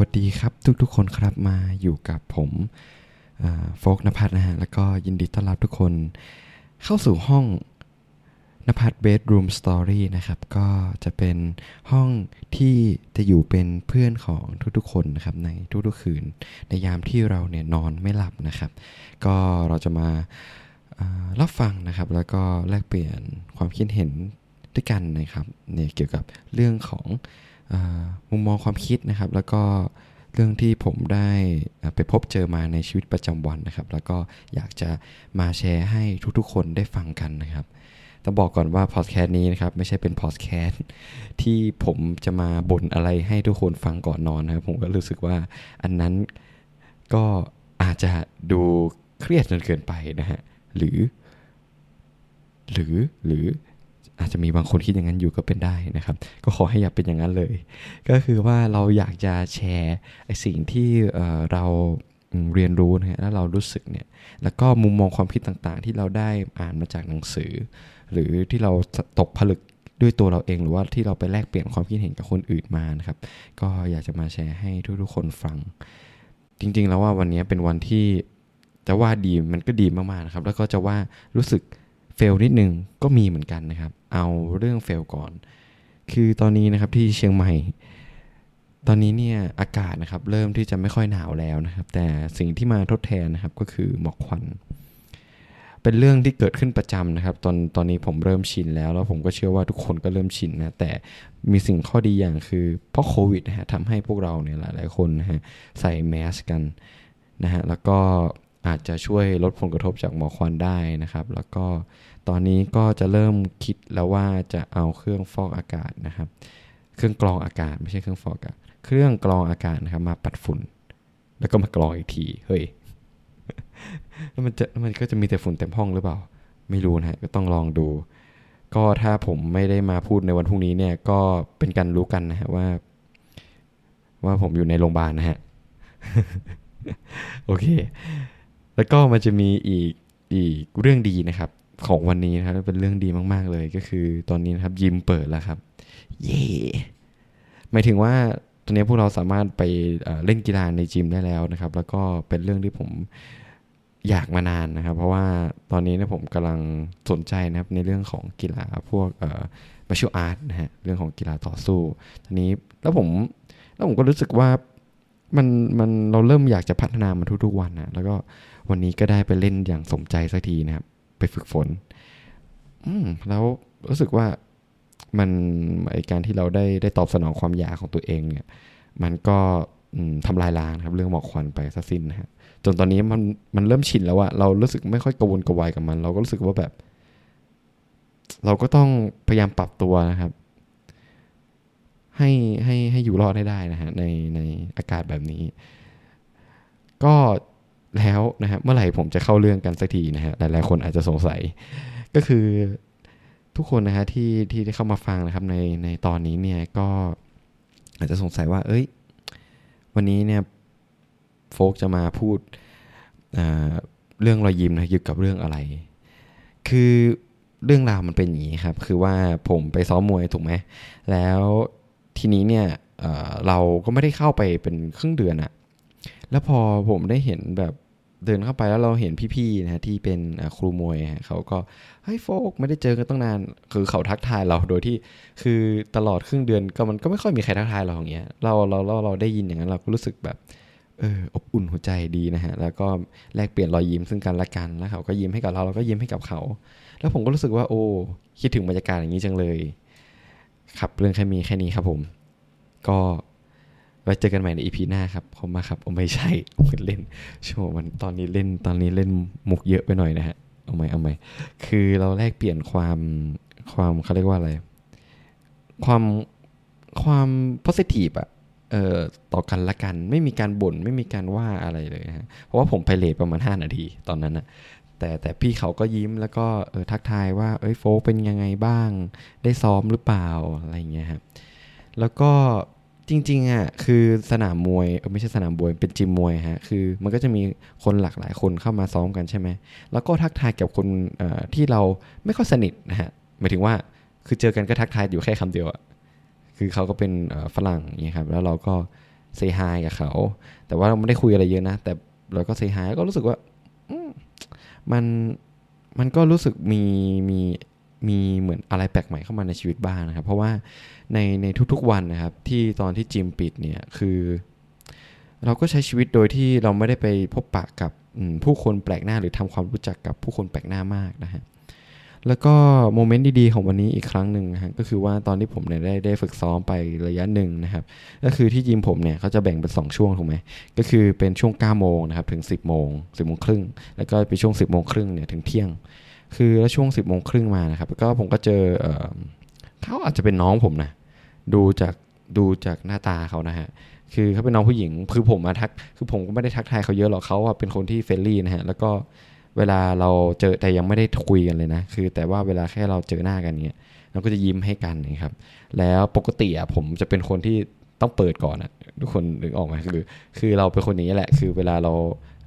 วัสดีครับทุกๆคนครับมาอยู่กับผมโฟกนภัทรนะฮะ แล้วก็ยินดีต้อนรับทุกคนเข้าสู่ห้องนภัทรเบดรูมสตอรี่นะครับ ก็จะเป็นห้องที่จะอยู่เป็นเพื่อนของทุกๆคนนะครับ ในทุกๆคืน ในยามที่เราเนี่ยนอนไม่หลับนะครับ ก็เราจะมารับฟังนะครับ แล้วก็แลกเปลี่ยนความคิดเห็นด้วยกันนะครับเนี่ยเกี่ยวกับเรื่องของ มุมมองความคิดนะครับ แล้วก็เรื่องที่ผมได้ไปพบเจอมาในชีวิตประจำวันนะครับ แล้วก็อยากจะมาแชร์ให้ทุกๆ คนได้ฟังกันนะครับต้องบอกก่อนว่าพอดแคสต์นี้นะครับไม่ใช่เป็นพอดแคสต์ที่ผมจะมาบ่นอะไรให้ทุกคนฟังก่อนนอนนะครับ ผมก็รู้สึกว่าอันนั้นก็อาจจะดูเครียดจนเกินไปนะฮะหรือ หรือหรือ อาจจะมีบางคนคิดอย่างนั้นอยู่ก็เป็นได้นะครับ ก็ขอให้อย่าเป็นอย่างนั้นเลย ก็คือว่าเราอยากจะแชร์สิ่งที่เราเรียนรู้นะฮะแล้วเรารู้สึกเนี่ยแล้วก็มุมมองความคิดต่างๆ ที่เราได้อ่านมาจากหนังสือ หรือที่เราตกผลึกด้วยตัวเราเองหรือว่าที่เราไปแลกเปลี่ยนความคิดเห็นกับคนอื่นมานะครับ ก็อยากจะมาแชร์ให้ทุกๆคนฟัง จริงๆ แล้วว่าวันนี้เป็นวันที่จะว่าดีมันก็ดีมากๆนะครับ แล้วก็จะว่ารู้สึกเฟลนิดนึงก็มีเหมือนกันนะครับ เอาเรื่องเฟลก่อน คือตอนนี้นะครับที่เชียงใหม่ ตอนนี้เนี่ยอากาศนะครับเริ่มที่จะไม่ค่อยหนาวแล้วนะครับ แต่สิ่งที่มาทดแทนนะครับก็คือหมอกควัน เป็นเรื่องที่เกิดขึ้นประจำนะครับ ตอนตอนนี้ผมเริ่มชินแล้ว แล้วผมก็เชื่อว่าทุกคนก็เริ่มชินนะแต่มีสิ่งข้อดีอย่างคือเพราะโควิดนะฮะทำให้พวกเราเนี่ยหลายๆคนนะฮะใส่แมสกันนะฮะแล้วก็อาจจะช่วยลดผลกระทบจากหมอกควันได้นะครับ แล้วก็ ตอนนี้ก็จะเริ่มคิดแล้วว่าจะเอาเครื่องฟอกอากาศนะครับ เครื่องกรองอากาศไม่ใช่เครื่องฟอกอากาศ เครื่องกรองอากาศนะครับมาปัดฝุ่น แล้วก็มากรองอีกที เฮ้ย แล้วมันจะมันก็จะมีแต่ฝุ่นเต็มห้องหรือเปล่า ไม่รู้นะก็ต้องลองดู ก็ถ้าผมไม่ได้มาพูดในวันพรุ่งนี้เนี่ย ก็เป็นการรู้กันนะฮะว่า ว่าผมอยู่ในโรงพยาบาลนะฮะ โอเค แล้วก็มันจะมีอีกอีกเรื่องดีนะครับ ของวันนี้นะครับเป็นเรื่องดีมาก ๆ เลยก็คือตอนนี้นะครับยิมเปิดแล้วครับ เย่หมายถึงว่าตอนนี้พวกเราสามารถไปเล่นกีฬาในจิมได้แล้วนะครับ แล้วก็เป็นเรื่องที่ผมอยากมานานนะครับ เพราะว่าตอนนี้นี่ยผมกำลังสนใจนะครับในเรื่องของกีฬาพวกเอ่อมาชิวอาร์ตนะฮะเรื่องของกีฬาต่อสู้ทีนี้แล้วผมแล้วผมก็รู้สึกว่ามันมันเราเริ่มอยากจะพัฒนามันทุกๆวันนะแล้วก็วันนี้ก็ได้ไปเล่นอย่างสมใจสักทีนะครับ ไปฝึกฝน อืมแล้วรู้สึกว่ามันไอการที่เราได้ได้ตอบสนองความอยากของตัวเองเนี่ย มันก็ทำลายล้างครับ เรื่องหมอกควันไปซะสิ้นนะฮะจนตอนนี้มันมันเริ่มชินแล้วว่าเรารู้สึกไม่ค่อยกระวนกระวายกับมัน เราก็รู้สึกว่าแบบ เราก็ต้องพยายามปรับตัวนะครับ ให้ให้ให้อยู่รอดได้ได้นะฮะในในอากาศแบบนี้ ก็ แล้วนะฮะเมื่อไหร่ผมจะเข้าเรื่องกันสักทีนะฮะหลายๆคนอาจจะสงสัย ก็คือทุกคนนะฮะที่ที่ได้เข้ามาฟังนะครับในในตอนนี้เนี่ยก็อาจจะสงสัยว่า เอ้ย วันนี้เนี่ยโฟกจะมาพูดเรื่องรอยยิ้มนะเกี่ยวกับเรื่องอะไร คือเรื่องราวมันเป็นอย่างนี้ครับ คือว่าผมไปซ้อมมวยถูกไหม แล้วทีนี้เนี่ยเเราก็ไม่ได้เข้าไปเป็นครึ่งเดือนอะแล้วพอผมได้เห็นแบบ เดินเข้าไปแล้วเราเห็นพี่ๆนะฮะที่เป็นครูมวยเขาก็เฮ้ยโฟกไม่ได้เจอกันตั้งนาน คือเขาทักทายเราโดยที่คือตลอดครึ่งเดือนก็มันก็ไม่ค่อยมีใครทักทายเราอย่างเงี้ยเราเราเราเราได้ยินอย่างนั้นเราก็รู้สึกแบบเอออบอุ่นหัวใจดีนะฮะแล้วก็แลกเปลี่ยนรอยยิ้มซึ่งกันและกันแล้วเขาก็ยิ้มให้กับเราเราก็ยิ้มให้กับเขา แล้วผมก็รู้สึกว่าโอ้คิดถึงบรรยากาศอย่างนี้จังเลย ครับเรื่องแค่มีแค่นี้ครับผม ก็ ไว้เจอกันใหม่ในอีพีหน้าครับผมมาครับผมไม่ใช่เล่นช่วงมันตอนนี้เล่นตอนนี้เล่นมุกเยอะไปหน่อยนะฮะเอาไหมเอาไหมคือเราแลกเปลี่ยนความความเขาเรียกว่าอะไร ความความ positive อะเอ่อต่อกันละกัน ไม่มีการบ่นไม่มีการว่าอะไรเลยฮะเพราะว่าผมไปเลทประมาณ 5 นาทีตอนนั้นนะแต่แต่พี่เขาก็ยิ้มแล้วก็เออทักทายว่าเอ้ยโฟเป็นยังไงบ้าง ได้ซ้อมหรือเปล่าอะไรเงี้ยครับแล้วก็ จริงๆอะคือสนามมวยไม่ใช่สนามมวยเป็นจิมมวยฮะคือมันก็จะมีคนหลากหลายคนเข้ามาซ้อมกันใช่ไหมแล้วก็ทักทายกับคนที่เราไม่ค่อยสนิทนะฮะหมายถึงว่าคือเจอกันก็ทักทายอยู่แค่คำเดียวอะคือเขาก็เป็นฝรั่งนี่ครับแล้วเราก็เซฮายกับเขา แต่ว่าเราไม่ได้คุยอะไรเยอะนะ แต่เราก็เซฮายก็รู้สึกว่ามันมันก็รู้สึกมีมี มีเหมือนอะไรแปลกใหม่เข้ามาในชีวิตบ้างนะครับ เพราะว่าในในทุกๆวันนะครับ ที่ตอนที่จิมปิดเนี่ยคือ เราก็ใช้ชีวิตโดยที่เราไม่ได้ไปพบปะกับผู้คนแปลกหน้าหรือทำความรู้จักกับผู้คนแปลกหน้ามากนะฮะแล้วก็โมเมนต์ดีๆของวันนี้อีกครั้งหนึ่งนะฮะก็คือว่าตอนที่ผมเนี่ยได้ได้ฝึกซ้อมไประยะหนึ่งนะครับ ก็คือที่ยิมผมเนี่ยเขาจะแบ่งเป็น 2 ช่วงถูกไหมก็คือเป็นช่วง9โมงนะครับถึง 10โมง10โมงครึ่งแล้วก็เป็นช่วง 10โมงครึ่งเนี่ยถึงเที่ยง คือแล้วช่วง 10โมงครึ่งมานะครับก็ผมก็เจอเขาอาจจะเป็นน้องผมนะดูจากดูจากหน้าตาเขานะฮะคือเขาเป็นน้องผู้หญิงคือผมมาทักคือผมก็ไม่ได้ทักทายเขาเยอะหรอกเขาเป็นคนที่ friendly นะฮะแล้วก็เวลาเราเจอแต่ยังไม่ได้คุยกันเลยนะ คือแต่ว่าเวลาแค่เราเจอหน้ากันเนี่ยเราก็จะยิ้มให้กันนะครับ แล้วปกติอะผมจะเป็นคนที่ต้องเปิดก่อนอะทุกคนนึกออกไหมคือ คือเราเป็นคนนี้แหละ คือเวลาเรา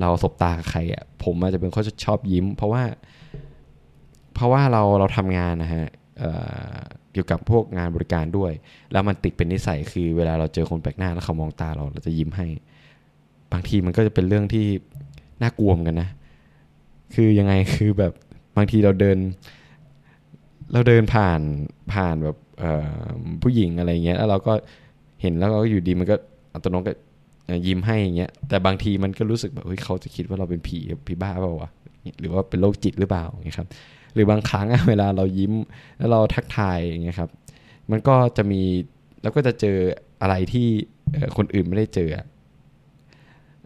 เราสบตากับใครอะผมอาจจะเป็นคนชอบยิ้ม เพราะว่า เพราะว่าเราเราทำงานนะฮะเกี่ยวกับพวกงานบริการด้วย แล้วมันติดเป็นนิสัยคือเวลาเราเจอคนแปลกหน้าแล้วเขามองตาเราเราจะยิ้มให้ บางทีมันก็จะเป็นเรื่องที่น่ากลัวกันนะ คือยังไงคือแบบบางทีเราเดิน เราเดินผ่านผ่านแบบผู้หญิงอะไรเงี้ยแล้วเราก็เห็นแล้วก็อยู่ดีมันก็อัตโนมัติยิ้มให้อย่างเงี้ยแต่บางทีมันก็รู้สึกแบบเฮ้ยเขาจะคิดว่าเราเป็นผีผีบ้าเปล่าวะหรือว่าเป็นโรคจิตหรือเปล่าอย่างเงี้ยครับ หรือบางครั้งเวลาเรายิ้มแล้วเราทักทายอย่างเงี้ยครับ มันก็จะมีแล้วก็จะเจออะไรที่คนอื่นไม่ได้เจอ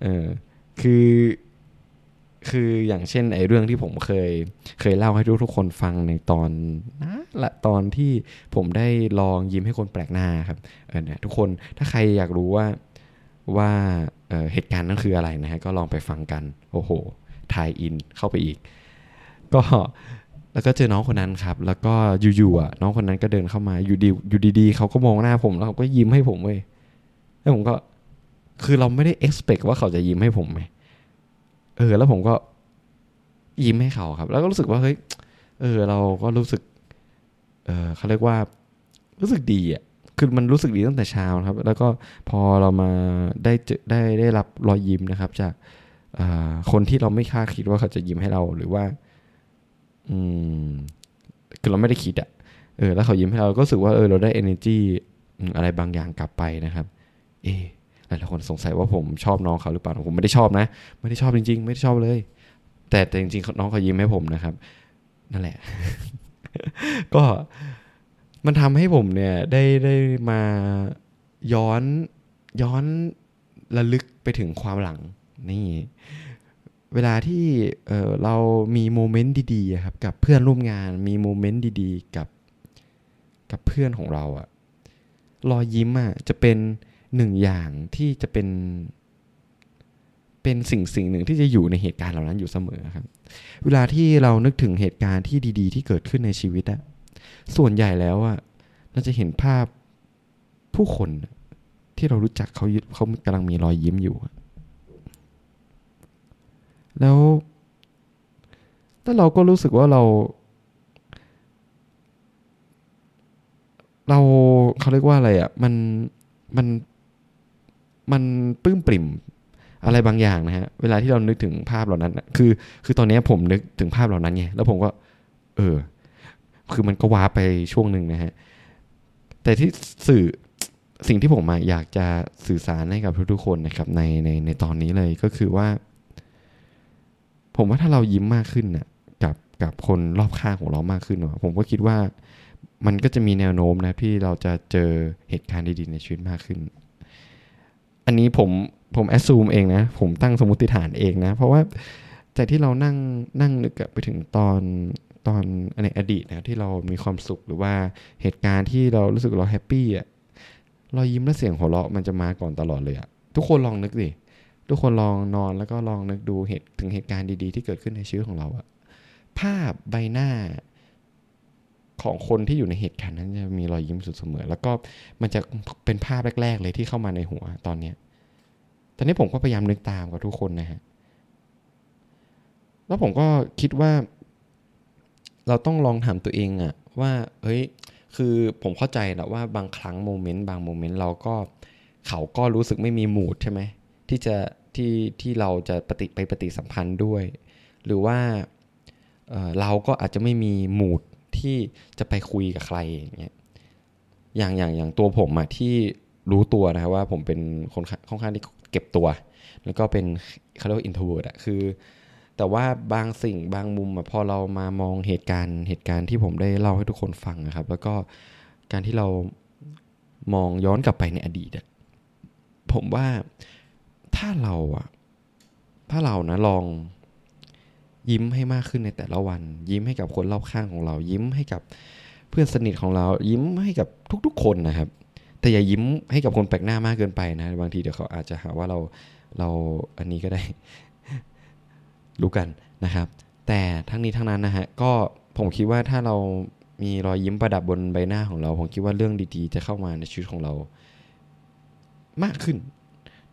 เออคือคืออย่างเช่นไอ้เรื่องที่ผมเคยเคยเล่าให้ทุกทุกคนฟังในตอนนะละตอนที่ผมได้ลองยิ้มให้คนแปลกหน้าครับเออเนี่ยทุกคนถ้าใครอยากรู้ว่าว่าเเหตุการณ์นั้นคืออะไรนะฮะก็ลองไปฟังกัน โอ้โหทายอินเข้าไปอีก ก็ แล้วก็เจอน้องคนนั้นครับ แล้วก็อยู่ๆอะน้องคนนั้นก็เดินเข้ามาอยู่ดีอยู่ดีๆเขาก็มองหน้าผมแล้วเขาก็ยิ้มให้ผมเว้ยแล้วผมก็คือเราไม่ได้ expect ว่าเขาจะยิ้มให้ผมไหมเออ แล้วผมก็ยิ้มให้เขาครับ แล้วก็รู้สึกว่าเฮ้ยเออ เราก็รู้สึก เออเขาเรียกว่ารู้สึกดีอะคือมันรู้สึกดีตั้งแต่เช้าครับ แล้วก็พอเรามาได้เจอได้ได้รับรอยยิ้มนะครับ จากคนที่เราไม่คาดคิดว่าเขาจะยิ้มให้เราหรือว่า อืมคือเราไม่ได้คิดอะเออ แล้วเขายิ้มให้เราก็รู้สึกว่าเออเราได้ energy อะไรบางอย่างกลับไปนะครับ เอหลายคนสงสัยว่าผมชอบน้องเขาหรือเปล่าผมไม่ได้ชอบนะ ไม่ได้ชอบจริง ๆ ไม่ได้ชอบเลย แต่แต่จริงๆน้องเขายิ้มให้ผมนะครับ นั่นแหละ ก็มันทำให้ผมเนี่ย ได้ได้มาย้อนย้อนระลึกไปถึงความหลังนี่ เวลาที่เเรามีโมเมนต์ดีๆครับกับเพื่อนร่วมงานมีโมเมนต์ดีๆ กับกับเพื่อนของเราอะรอยยิ้มอะจะเป็นหนึ่งอย่างที่จะเป็น เป็นสิ่งสิ่งหนึ่งที่จะอยู่ในเหตุการณ์เหล่านั้นอยู่เสมอครับ เวลาที่เรานึกถึงเหตุการณ์ที่ดี ๆ ที่เกิดขึ้นในชีวิตอะส่วนใหญ่แล้วอะเราจะเห็นภาพผู้คนที่เรารู้จักเขาเขากำลังมีรอยยิ้มอยู่ แล้วถ้าเราก็รู้สึกว่าเรา เราเขาเรียกว่าอะไรอะ่ะ มันมันมันปื้มปริ่มอะไรบางอย่างนะฮะ เวลาที่เรานึกถึงภาพเหล่านั้นคือ คือตอนนี้ผมนึกถึงภาพเหล่านั้นไง แล้วผมก็ เออ คือมันก็ว้าไปช่วงหนึ่งนะฮะ แต่ที่สื่อสิ่งที่ผมอยากจะสื่อสารให้กับทุกๆคนนะครับในในในตอนนี้เลยก็คือว่า ผมว่าถ้าเรายิ้มมากขึ้นน่ะกับกับคนรอบข้างของเรามากขึ้นผมก็คิดว่ามันก็จะมีแนวโน้มนะที่เราจะเจอเหตุการณ์ดีๆในชีวิตมากขึ้น อันนี้ผมผมแอดซูมเองนะ ผมตั้งสมมติฐานเองนะ เพราะว่าจากที่เรานั่งนั่งนึกไปถึงตอนตอนในอดีตนะที่เรามีความสุขหรือว่าเหตุการณ์ที่เรารู้สึกเราแฮปปี้อะเรายิ้มและเสียงหัวเราะมันจะมาก่อนตลอดเลยอะทุกคนลองนึกดิ ทุกคนลองนอนแล้วก็ลองนึกดูเหตุถึงเหตุการณ์ดีๆ ที่เกิดขึ้นในชีวิตของเราอะภาพใบหน้าของคนที่อยู่ในเหตุการณ์นั้นจะมีรอยยิ้มสุดเสมอ แล้วก็มันจะเป็นภาพแรก ๆ เลยที่เข้ามาในหัวตอนเนี้ยตอนนี้ผมก็พยายามนึกตามกับทุกคนนะฮะ แล้วผมก็คิดว่า เราต้องลองถามตัวเองอะว่าเฮ้ยคือผมเข้าใจนะว่าบางครั้งโมเมนต์บางโมเมนต์เราก็เขาก็รู้สึกไม่มีมูดใช่ไหม ที่จะที่ที่เราจะปฏิไปปฏิสัมพันธ์ด้วย หรือว่าเเราก็อาจจะไม่มีมูดที่จะไปคุยกับใครอย่างเงี้ยอย่างอย่างอย่างตัวผมอะที่รู้ตัวนะครับว่าผมเป็นคนค่อนข้างที่เก็บตัว แล้วก็เป็นเขาเรียกว่า introvert อะคือ แต่ว่าบางสิ่งบางมุมอะพอเรามามองเหตุการณ์เหตุการณ์ที่ผมได้เล่าให้ทุกคนฟังนะครับ แล้วก็การที่เรามองย้อนกลับไปในอดีตอะผมว่า ถ้าเราอะถ้าเรานะลองยิ้มให้มากขึ้นในแต่ละวัน ยิ้มให้กับคนรอบข้างของเรา ยิ้มให้กับเพื่อนสนิทของเรา ยิ้มให้กับทุกๆ คนนะครับ แต่อย่ายิ้มให้กับคนแปลกหน้ามากเกินไปนะบางทีเดี๋ยวเขาอาจจะหาว่าเราเราอันนี้ก็ได้ รู้กันนะครับ แต่ทั้งนี้ทั้งนั้นนะฮะก็ผมคิดว่าถ้าเรามีรอยยิ้มประดับบนใบหน้าของเรา ผมคิดว่าเรื่องดีๆ จะเข้ามาในชีวิตของเรา มากขึ้น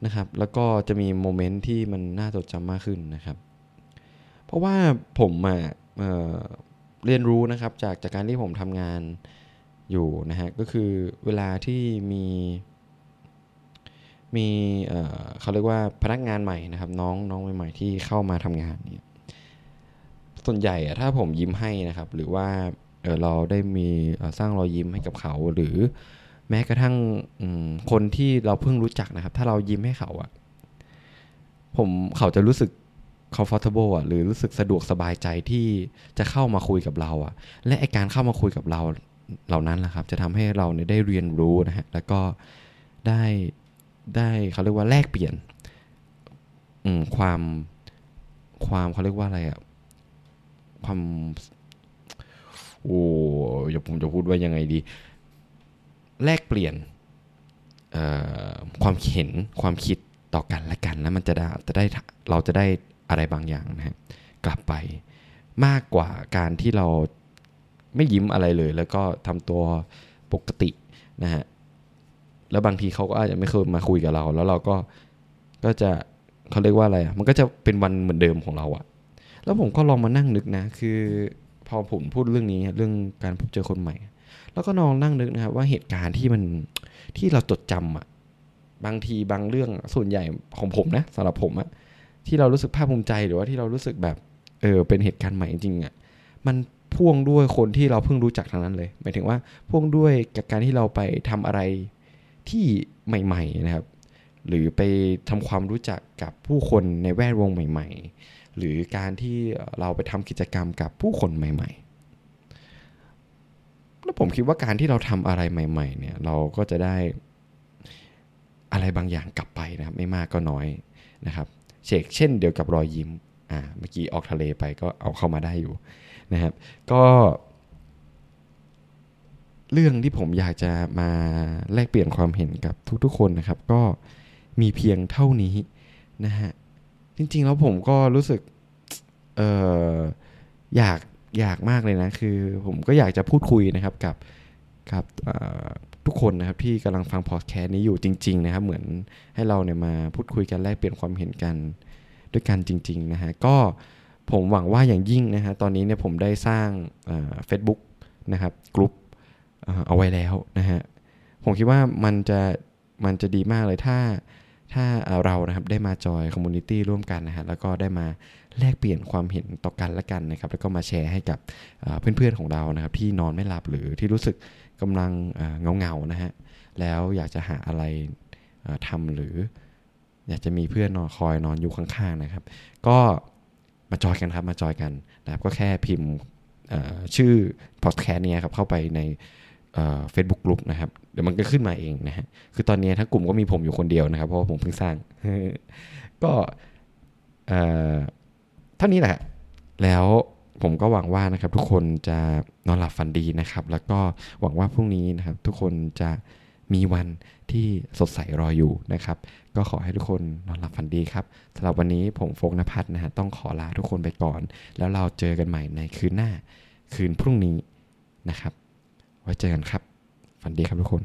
นะครับ แล้วก็จะมีโมเมนต์ที่มันน่าจดจำมากขึ้นนะครับ เพราะว่าผมอะเเรียนรู้นะครับจากจากการที่ผมทำงานอยู่นะฮะก็คือเวลาที่มีมีเขาเรียกว่าพนักงานใหม่นะครับ น้องน้องใหม่ๆที่เข้ามาทำงานเนี่ยส่วนใหญ่ถ้าผมยิ้มให้นะครับ หรือว่าเเราได้มีสร้างรอยยิ้มให้กับเขาหรือ แม้กระทั่งคนที่เราเพิ่งรู้จักนะครับ ถ้าเรายิ้มให้เขาอะผมเขาจะรู้สึก comfortable อะหรือรู้สึกสะดวกสบายใจที่จะเข้ามาคุยกับเราอะและไอการเข้ามาคุยกับเราเหล่านั้นแหละครับ จะทำให้เราเนี่ยได้เรียนรู้นะฮะแล้วก็ได้ได้เขาเรียกว่าแลกเปลี่ยนความความเขาเรียกว่าอะไรอะความโอ้อย่าผมจะพูดว่ายังไงดี แลกเปลี่ยนความเห็นความคิดต่อกันและกันแล้วมันจะได้จะได้เราจะได้อะไรบางอย่างนะฮะกลับไปมากกว่าการที่เราไม่ยิ้มอะไรเลย แล้วก็ทำตัวปกตินะฮะแล้วบางทีเขาก็อาจจะไม่เคยมาคุยกับเรา แล้วเราก็ก็จะเขาเรียกว่าอะไรมันก็จะเป็นวันเหมือนเดิมของเราอะแล้วผมก็ลองมานั่งนึกนะ คือพอผมพูดเรื่องนี้เรื่องการพบเจอคนใหม่ แล้วก็นองนั่งนึกนะครับ ว่าเหตุการณ์ที่มันที่เราจดจำอะบางทีบางเรื่องส่วนใหญ่ของผมนะสำหรับผมอะที่เรารู้สึกภาคภูมิใจหรือว่าที่เรารู้สึกแบบเออเป็นเหตุการณ์ใหม่จริงอะมันพ่วงด้วยคนที่เราเพิ่งรู้จักทางนั้นเลย หมายถึงว่าพ่วงด้วยกับการที่เราไปทำอะไรที่ใหม่ ๆนะครับ หรือไปทำความรู้จักกับผู้คนในแวดวงใหม่ ๆ หรือการที่เราไปทำกิจกรรมกับผู้คนใหม่ๆ แล้วผมคิดว่าการที่เราทำอะไรใหม่ ๆ เนี่ย เราก็จะได้อะไรบางอย่างกลับไปนะครับ ไม่มากก็น้อยนะครับเชกเช่นเดียวกับรอยยิ้มอ่าเมื่อกี้ออกทะเลไปก็เอาเข้ามาได้อยู่นะครับ ก็ เรื่องที่ผมอยากจะมาแลกเปลี่ยนความเห็นกับทุกๆคนนะครับ ก็มีเพียงเท่านี้นะฮะจริงๆแล้วผมก็รู้สึกเอออยาก อยากมากเลยนะ คือผมก็อยากจะพูดคุยนะครับกับกับทุกคนนะครับที่กำลังฟังพอดแคสต์นี้อยู่จริง ๆ นะครับ เหมือนให้เราเนี่ยมาพูดคุยกันแลกเปลี่ยนความเห็นกันด้วยกันจริง ๆ นะฮะก็ผมหวังว่าอย่างยิ่งนะฮะตอนนี้เนี่ยผมได้สร้างเฟซบุ๊กนะครับกลุ่มเอาไว้แล้วนะฮะผมคิดว่ามันจะมันจะดีมากเลยถ้า ถ้าเรานะครับได้มา join community ร่วมกันนะฮะแล้วก็ได้มาแลกเปลี่ยนความเห็นต่อกันและกันนะครับ แล้วก็มาแชร์ให้กับเพื่อนๆของเรานะครับ ที่นอนไม่หลับหรือที่รู้สึกกำลังเหงาๆนะฮะแล้วอยากจะหาอะไรทำหรือ อยากจะมีเพื่อนนอนคอยนอนอยู่ข้างๆนะครับ ก็มาจอยกันครับมาจอยกันนะครับก็แค่พิมพ์ชื่อพอดแคสต์นี้ครับเข้าไปใน เฟซบุ๊กกลุ่มนะครับ เดี๋ยวมันก็ขึ้นมาเองนะฮะคือตอนนี้ทั้งกลุ่มก็มีผมอยู่คนเดียวนะครับ เพราะว่าผมเพิ่งสร้าง ก็เท่านี้แหละ แล้วผมก็หวังว่านะครับ ทุกคนจะนอนหลับฝันดีนะครับ แล้วก็หวังว่าพรุ่งนี้นะครับ ทุกคนจะมีวันที่สดใสรออยู่นะครับ ก็ขอให้ทุกคนนอนหลับฝันดีครับสำหรับวันนี้ผมโฟกนภัทรนะฮะต้องขอลาทุกคนไปก่อน แล้วเราเจอกันใหม่ในคืนหน้า คืนพรุ่งนี้นะครับ ไว้เจอกันครับ ฝันดีครับทุกคน